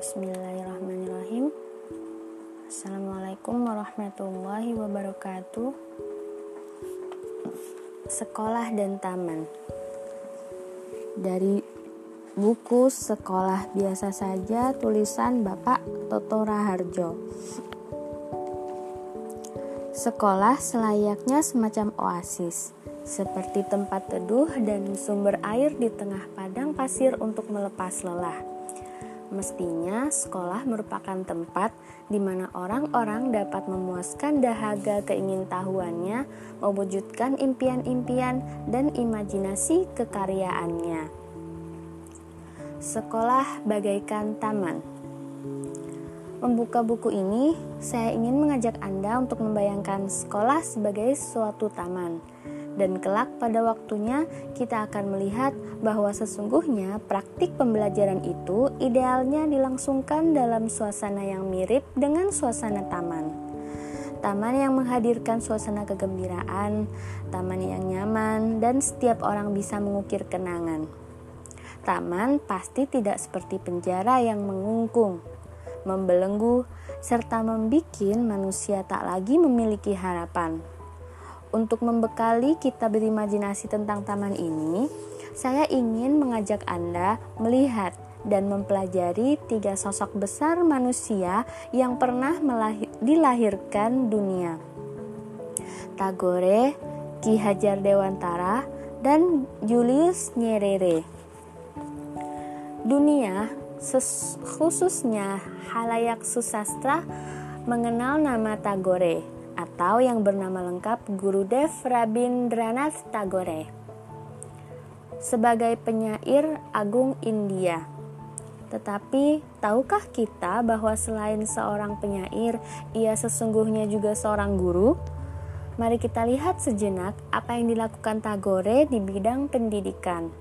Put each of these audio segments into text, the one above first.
Bismillahirrahmanirrahim. Assalamualaikum warahmatullahi wabarakatuh. Sekolah dan Taman. Dari buku Sekolah Biasa Saja tulisan Bapak Toto Raharjo. Sekolah selayaknya semacam oasis seperti tempat teduh dan sumber air di tengah padang pasir untuk melepas lelah. Mestinya sekolah merupakan tempat di mana orang-orang dapat memuaskan dahaga keingintahuannya, mewujudkan impian-impian dan imajinasi kekaryaannya. Sekolah bagaikan taman. Membuka buku ini, saya ingin mengajak Anda untuk membayangkan sekolah sebagai suatu taman dan kelak pada waktunya kita akan melihat bahwa sesungguhnya praktik pembelajaran itu idealnya dilangsungkan dalam suasana yang mirip dengan suasana taman. Taman yang menghadirkan suasana kegembiraan, taman yang nyaman, dan setiap orang bisa mengukir kenangan. Taman pasti tidak seperti penjara yang mengungkung, membelenggu, serta membuat manusia tak lagi memiliki harapan. Untuk membekali kita berimajinasi tentang taman ini, saya ingin mengajak Anda melihat dan mempelajari tiga sosok besar manusia yang pernah dilahirkan dunia. Tagore, Ki Hajar Dewantara, dan Julius Nyerere. Dunia, khususnya halayak susastra, mengenal nama Tagore atau yang bernama lengkap Gurudev Rabindranath Tagore sebagai penyair agung India. Tetapi, tahukah kita bahwa selain seorang penyair, ia sesungguhnya juga seorang guru? Mari kita lihat sejenak apa yang dilakukan Tagore di bidang pendidikan.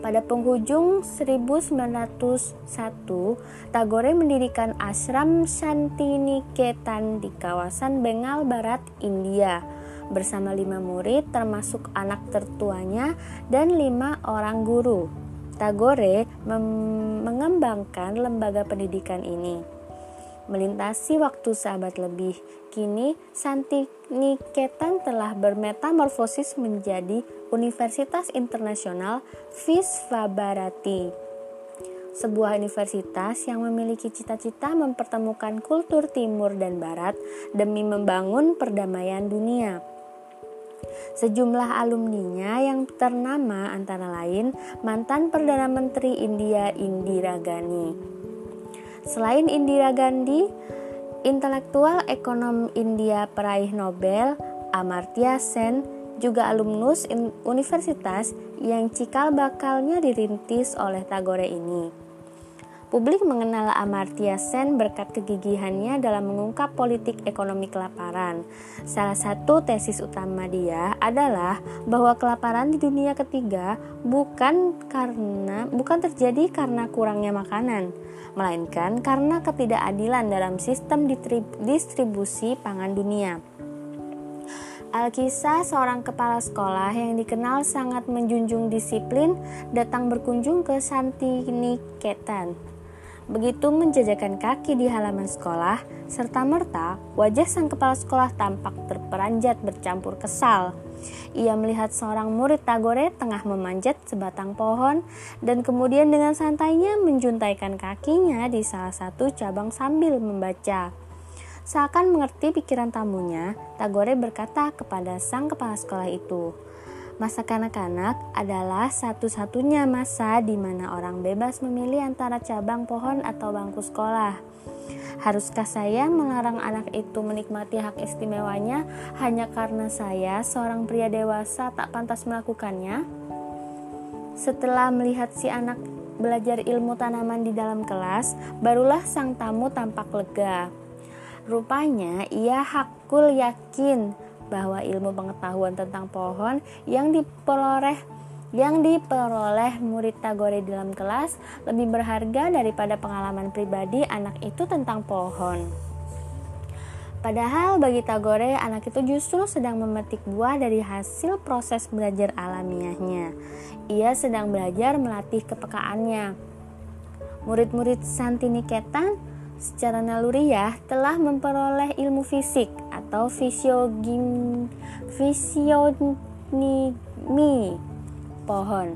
Pada penghujung 1901, Tagore mendirikan ashram Shantiniketan di kawasan Bengal Barat, India bersama lima murid termasuk anak tertuanya dan lima orang guru. Tagore mengembangkan lembaga pendidikan ini. Melintasi waktu sahabat lebih, kini Santiniketan telah bermetamorfosis menjadi Universitas Internasional Visvabharati, sebuah universitas yang memiliki cita-cita mempertemukan kultur timur dan barat demi membangun perdamaian dunia. Sejumlah alumninya yang ternama antara lain mantan Perdana Menteri India Indira Gandhi. Selain Indira Gandhi, intelektual ekonom India peraih Nobel Amartya Sen juga alumnus universitas yang cikal bakalnya dirintis oleh Tagore ini. Publik mengenal Amartya Sen berkat kegigihannya dalam mengungkap politik ekonomi kelaparan. Salah satu tesis utama dia adalah bahwa kelaparan di dunia ketiga bukan karena bukan terjadi karena kurangnya makanan, melainkan karena ketidakadilan dalam sistem distribusi pangan dunia. Alkisah seorang kepala sekolah yang dikenal sangat menjunjung disiplin datang berkunjung ke Santiniketan. Begitu menjajakan kaki di halaman sekolah, serta merta wajah sang kepala sekolah tampak terperanjat bercampur kesal. Ia melihat seorang murid Tagore tengah memanjat sebatang pohon dan kemudian dengan santainya menjuntaikan kakinya di salah satu cabang sambil membaca. Seakan mengerti pikiran tamunya, Tagore berkata kepada sang kepala sekolah itu, Masa kanak-kanak adalah satu-satunya masa di mana orang bebas memilih antara cabang pohon atau bangku sekolah. Haruskah saya melarang anak itu menikmati hak istimewanya hanya karena saya, seorang pria dewasa, tak pantas melakukannya? Setelah melihat si anak belajar ilmu tanaman di dalam kelas, barulah sang tamu tampak lega. Rupanya ia hakul yakin bahwa ilmu pengetahuan tentang pohon yang diperoleh yang diperoleh murid Tagore dalam kelas lebih berharga daripada pengalaman pribadi anak itu tentang pohon. Padahal bagi Tagore, anak itu justru sedang memetik buah dari hasil proses belajar alamiahnya. Ia sedang belajar melatih kepekaannya. Murid-murid Santiniketan secara naluriah telah memperoleh ilmu fisik atau fisiogim, fisionomi pohon.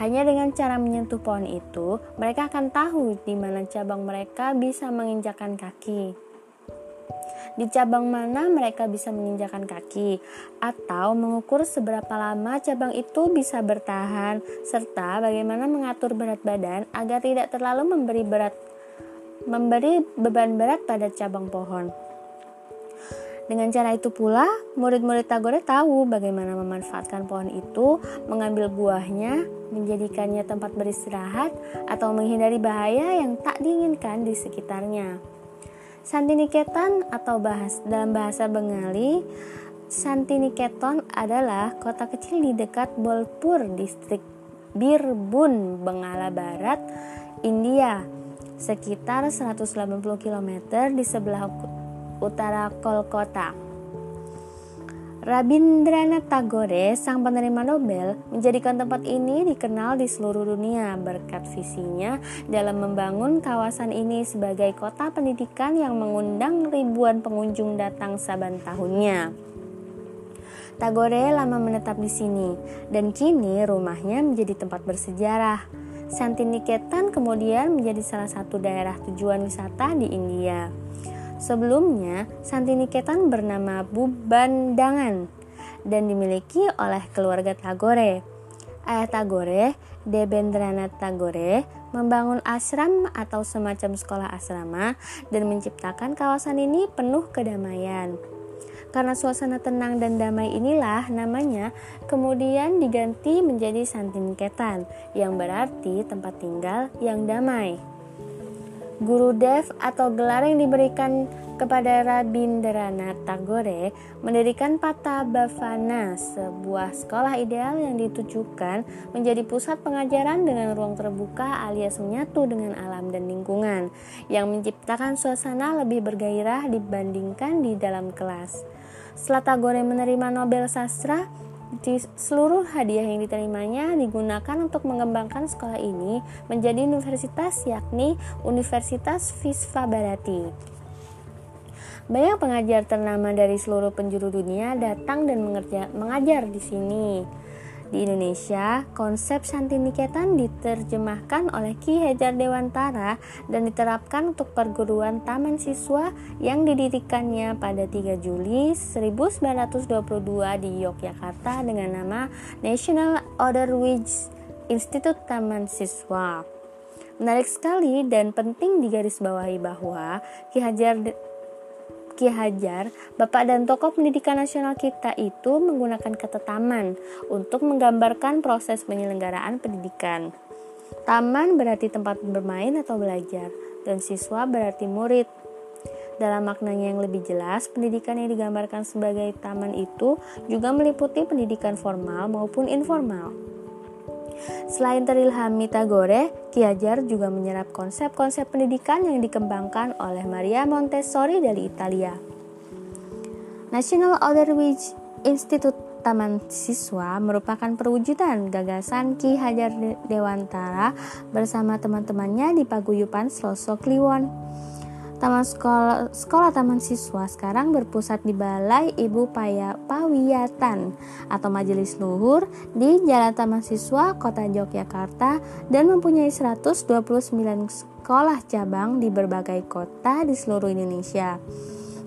Hanya dengan cara menyentuh pohon itu, mereka akan tahu di mana cabang mereka bisa menginjakan kaki. Di cabang mana mereka bisa menginjakan kaki, atau mengukur seberapa lama cabang itu bisa bertahan, serta bagaimana mengatur berat badan agar tidak terlalu memberi berat memberi beban berat pada cabang pohon. Dengan cara itu pula, murid-murid Tagore tahu bagaimana memanfaatkan pohon itu, mengambil buahnya, menjadikannya tempat beristirahat, atau menghindari bahaya yang tak diinginkan di sekitarnya. Santiniketan atau bahas dalam bahasa Bengali, Santiniketon adalah kota kecil di dekat Bolpur, distrik Birbun, Bengala Barat, India, sekitar 180 km di sebelah utara Kolkota. Rabindranath Tagore, sang penerima Nobel, menjadikan tempat ini dikenal di seluruh dunia berkat visinya dalam membangun kawasan ini sebagai kota pendidikan yang mengundang ribuan pengunjung datang saban tahunnya. Tagore lama menetap di sini dan kini rumahnya menjadi tempat bersejarah. Santiniketan kemudian menjadi salah satu daerah tujuan wisata di India. Sebelumnya, Santiniketan bernama Bubandangan dan dimiliki oleh keluarga Tagore. Ayah Tagore, Debendranath Tagore, membangun ashram atau semacam sekolah asrama dan menciptakan kawasan ini penuh kedamaian. Karena suasana tenang dan damai inilah namanya kemudian diganti menjadi Santiniketan yang berarti tempat tinggal yang damai. Guru Dev atau gelar yang diberikan kepada Rabindranath Tagore mendirikan Patabhavana, sebuah sekolah ideal yang ditujukan menjadi pusat pengajaran dengan ruang terbuka alias menyatu dengan alam dan lingkungan yang menciptakan suasana lebih bergairah dibandingkan di dalam kelas. Setelah Tagore menerima Nobel Sastra, seluruh hadiah yang diterimanya digunakan untuk mengembangkan sekolah ini menjadi universitas yakni Universitas Visvabharati. Banyak pengajar ternama dari seluruh penjuru dunia datang dan mengajar di sini. Di Indonesia, konsep Santiniketan diterjemahkan oleh Ki Hajar Dewantara dan diterapkan untuk perguruan taman siswa yang didirikannya pada 3 Juli 1922 di Yogyakarta dengan nama National Otherwise Institute Taman Siswa. Menarik sekali dan penting digarisbawahi bahwa Ki Hajar Ki Hajar, Bapak dan tokoh pendidikan nasional kita itu menggunakan kata taman untuk menggambarkan proses penyelenggaraan pendidikan. Taman berarti tempat bermain atau belajar, dan siswa berarti murid. Dalam maknanya yang lebih jelas, pendidikan yang digambarkan sebagai taman itu juga meliputi pendidikan formal maupun informal. Selain terilhami Tagore, Ki Hajar juga menyerap konsep-konsep pendidikan yang dikembangkan oleh Maria Montessori dari Italia. National Otherwise Institute Taman Siswa merupakan perwujudan gagasan Ki Hajar Dewantara bersama teman-temannya di paguyuban Sloso Kliwon. Taman sekolah, sekolah taman siswa sekarang berpusat di Balai Ibu Paya Pawiyatan atau Majelis Luhur di Jalan Taman Siswa Kota Yogyakarta dan mempunyai 129 sekolah cabang di berbagai kota di seluruh Indonesia.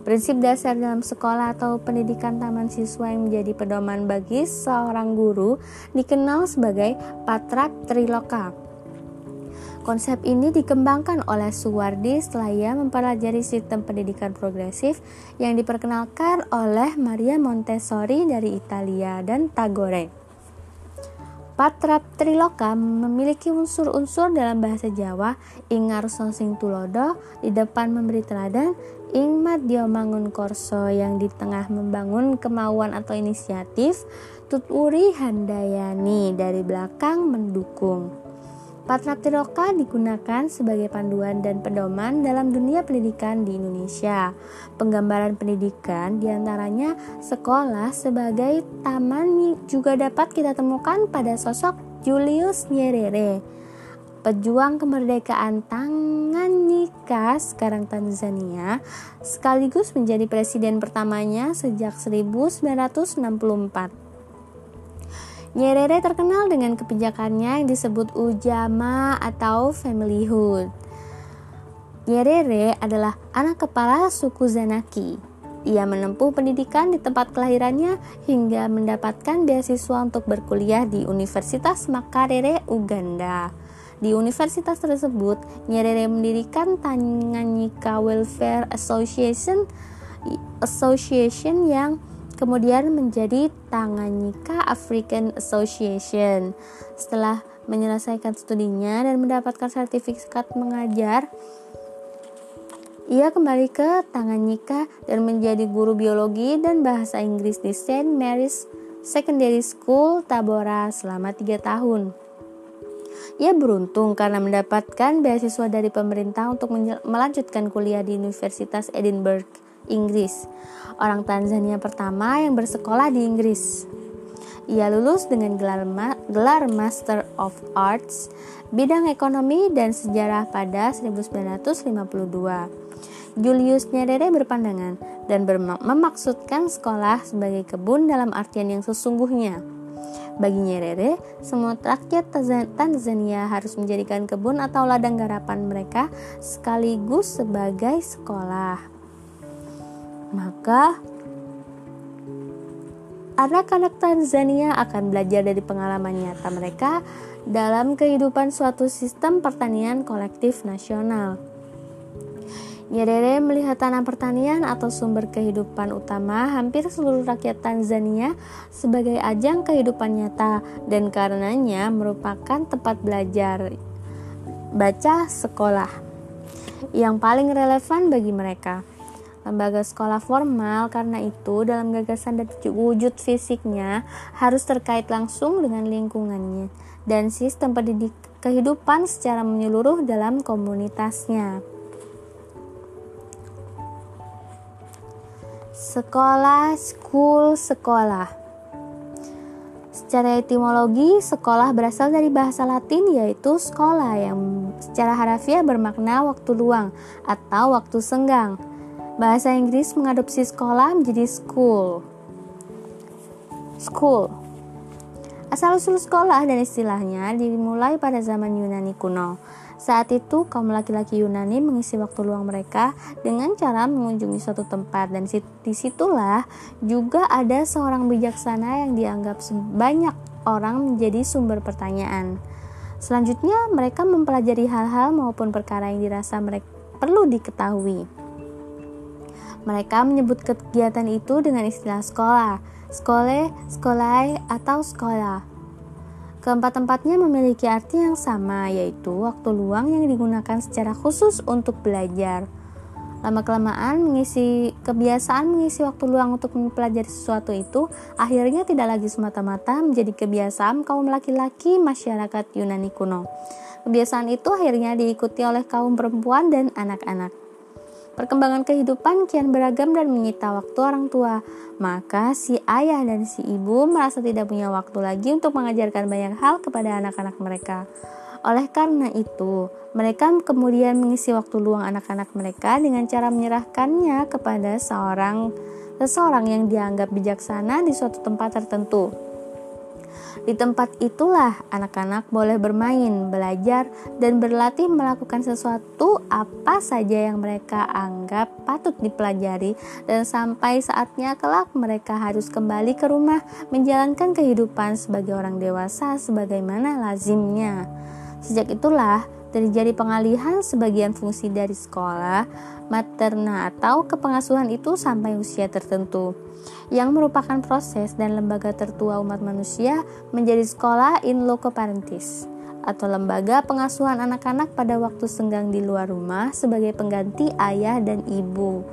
Prinsip dasar dalam sekolah atau pendidikan taman siswa yang menjadi pedoman bagi seorang guru dikenal sebagai Patra Triloka Konsep ini dikembangkan oleh Suwardi setelah ia mempelajari sistem pendidikan progresif yang diperkenalkan oleh Maria Montessori dari Italia dan Tagore. Patra Triloka memiliki unsur-unsur dalam bahasa Jawa ingar sing tulodo di depan memberi teladan ing madya mangun korso yang di tengah membangun kemauan atau inisiatif tuturi handayani dari belakang mendukung. Patra Tiroka digunakan sebagai panduan dan pedoman dalam dunia pendidikan di Indonesia. Penggambaran pendidikan di antaranya sekolah sebagai taman juga dapat kita temukan pada sosok Julius Nyerere pejuang kemerdekaan Tanganyika sekarang Tanzania sekaligus menjadi presiden pertamanya sejak 1964. Nyerere terkenal dengan kebijakannya yang disebut Ujama atau Familyhood. Nyerere adalah anak kepala suku Zanaki. Ia menempuh pendidikan di tempat kelahirannya hingga mendapatkan beasiswa untuk berkuliah di Universitas Makerere, Uganda. Di universitas tersebut, Nyerere mendirikan Tanganyika Welfare Association Association yang kemudian menjadi Tanganyika African Association. Setelah menyelesaikan studinya dan mendapatkan sertifikat mengajar, ia kembali ke Tanganyika dan menjadi guru biologi dan bahasa Inggris di St. Mary's Secondary School, Tabora selama tiga tahun. Ia beruntung karena mendapatkan beasiswa dari pemerintah untuk melanjutkan kuliah di Universitas Edinburgh, Inggris orang Tanzania pertama yang bersekolah di Inggris. Ia lulus dengan gelar, ma gelar Master of Arts bidang ekonomi dan sejarah pada 1952. Julius Nyerere berpandangan dan memaksudkan sekolah sebagai kebun dalam artian yang sesungguhnya. Bagi Nyerere, semua rakyat Tanzania harus menjadikan kebun atau ladang garapan mereka sekaligus sebagai sekolah maka anak-anak Tanzania akan belajar dari pengalaman nyata mereka dalam kehidupan suatu sistem pertanian kolektif nasional. Nyerere melihat tanah pertanian atau sumber kehidupan utama hampir seluruh rakyat Tanzania sebagai ajang kehidupan nyata dan karenanya merupakan tempat belajar baca sekolah yang paling relevan bagi mereka lembaga sekolah formal karena itu dalam gagasan dan wujud fisiknya harus terkait langsung dengan lingkungannya dan sistem pendidik kehidupan secara menyeluruh dalam komunitasnya. Sekolah, school, sekolah. Secara etimologi, sekolah berasal dari bahasa Latin yaitu sekolah yang secara harafiah bermakna waktu luang atau waktu senggang. Bahasa Inggris mengadopsi sekolah menjadi school. School. Asal-usul sekolah dan istilahnya dimulai pada zaman Yunani kuno. Saat itu, kaum laki-laki Yunani mengisi waktu luang mereka dengan cara mengunjungi suatu tempat dan di situlah juga ada seorang bijaksana yang dianggap banyak orang menjadi sumber pertanyaan. Selanjutnya, mereka mempelajari hal-hal maupun perkara yang dirasa mereka perlu diketahui. Mereka menyebut kegiatan itu dengan istilah sekolah, skole, sekolai, atau sekolah. Keempat-tempatnya memiliki arti yang sama, yaitu waktu luang yang digunakan secara khusus untuk belajar. Lama-kelamaan mengisi kebiasaan mengisi waktu luang untuk mempelajari sesuatu itu akhirnya tidak lagi semata-mata menjadi kebiasaan kaum laki-laki masyarakat Yunani kuno. Kebiasaan itu akhirnya diikuti oleh kaum perempuan dan anak-anak. Perkembangan kehidupan kian beragam dan menyita waktu orang tua. Maka si ayah dan si ibu merasa tidak punya waktu lagi untuk mengajarkan banyak hal kepada anak-anak mereka. Oleh karena itu, mereka kemudian mengisi waktu luang anak-anak mereka dengan cara menyerahkannya kepada seorang seseorang yang dianggap bijaksana di suatu tempat tertentu. Di tempat itulah anak-anak boleh bermain, belajar, dan berlatih melakukan sesuatu apa saja yang mereka anggap patut dipelajari dan sampai saatnya kelak mereka harus kembali ke rumah menjalankan kehidupan sebagai orang dewasa sebagaimana lazimnya. Sejak itulah terjadi pengalihan sebagian fungsi dari sekolah materna atau kepengasuhan itu sampai usia tertentu yang merupakan proses dan lembaga tertua umat manusia menjadi sekolah in loco parentis atau lembaga pengasuhan anak-anak pada waktu senggang di luar rumah sebagai pengganti ayah dan ibu.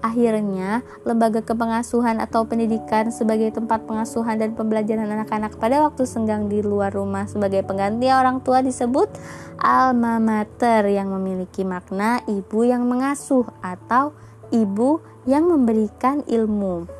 Akhirnya, lembaga kepengasuhan atau pendidikan sebagai tempat pengasuhan dan pembelajaran anak-anak pada waktu senggang di luar rumah sebagai pengganti orang tua disebut alma mater yang memiliki makna ibu yang mengasuh atau ibu yang memberikan ilmu.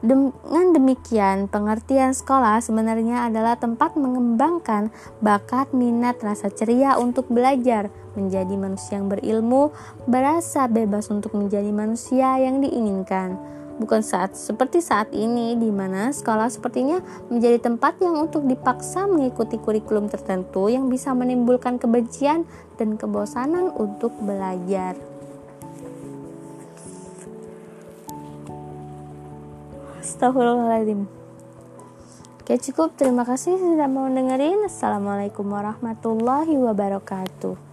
Dengan demikian, pengertian sekolah sebenarnya adalah tempat mengembangkan bakat, minat, rasa ceria untuk belajar, menjadi manusia yang berilmu, berasa bebas untuk menjadi manusia yang diinginkan. Bukan saat seperti saat ini, di mana sekolah sepertinya menjadi tempat yang untuk dipaksa mengikuti kurikulum tertentu yang bisa menimbulkan kebencian dan kebosanan untuk belajar. Astagfirullahaladzim. Oke cukup. Terima kasih sudah mau dengerin. Assalamualaikum warahmatullahi wabarakatuh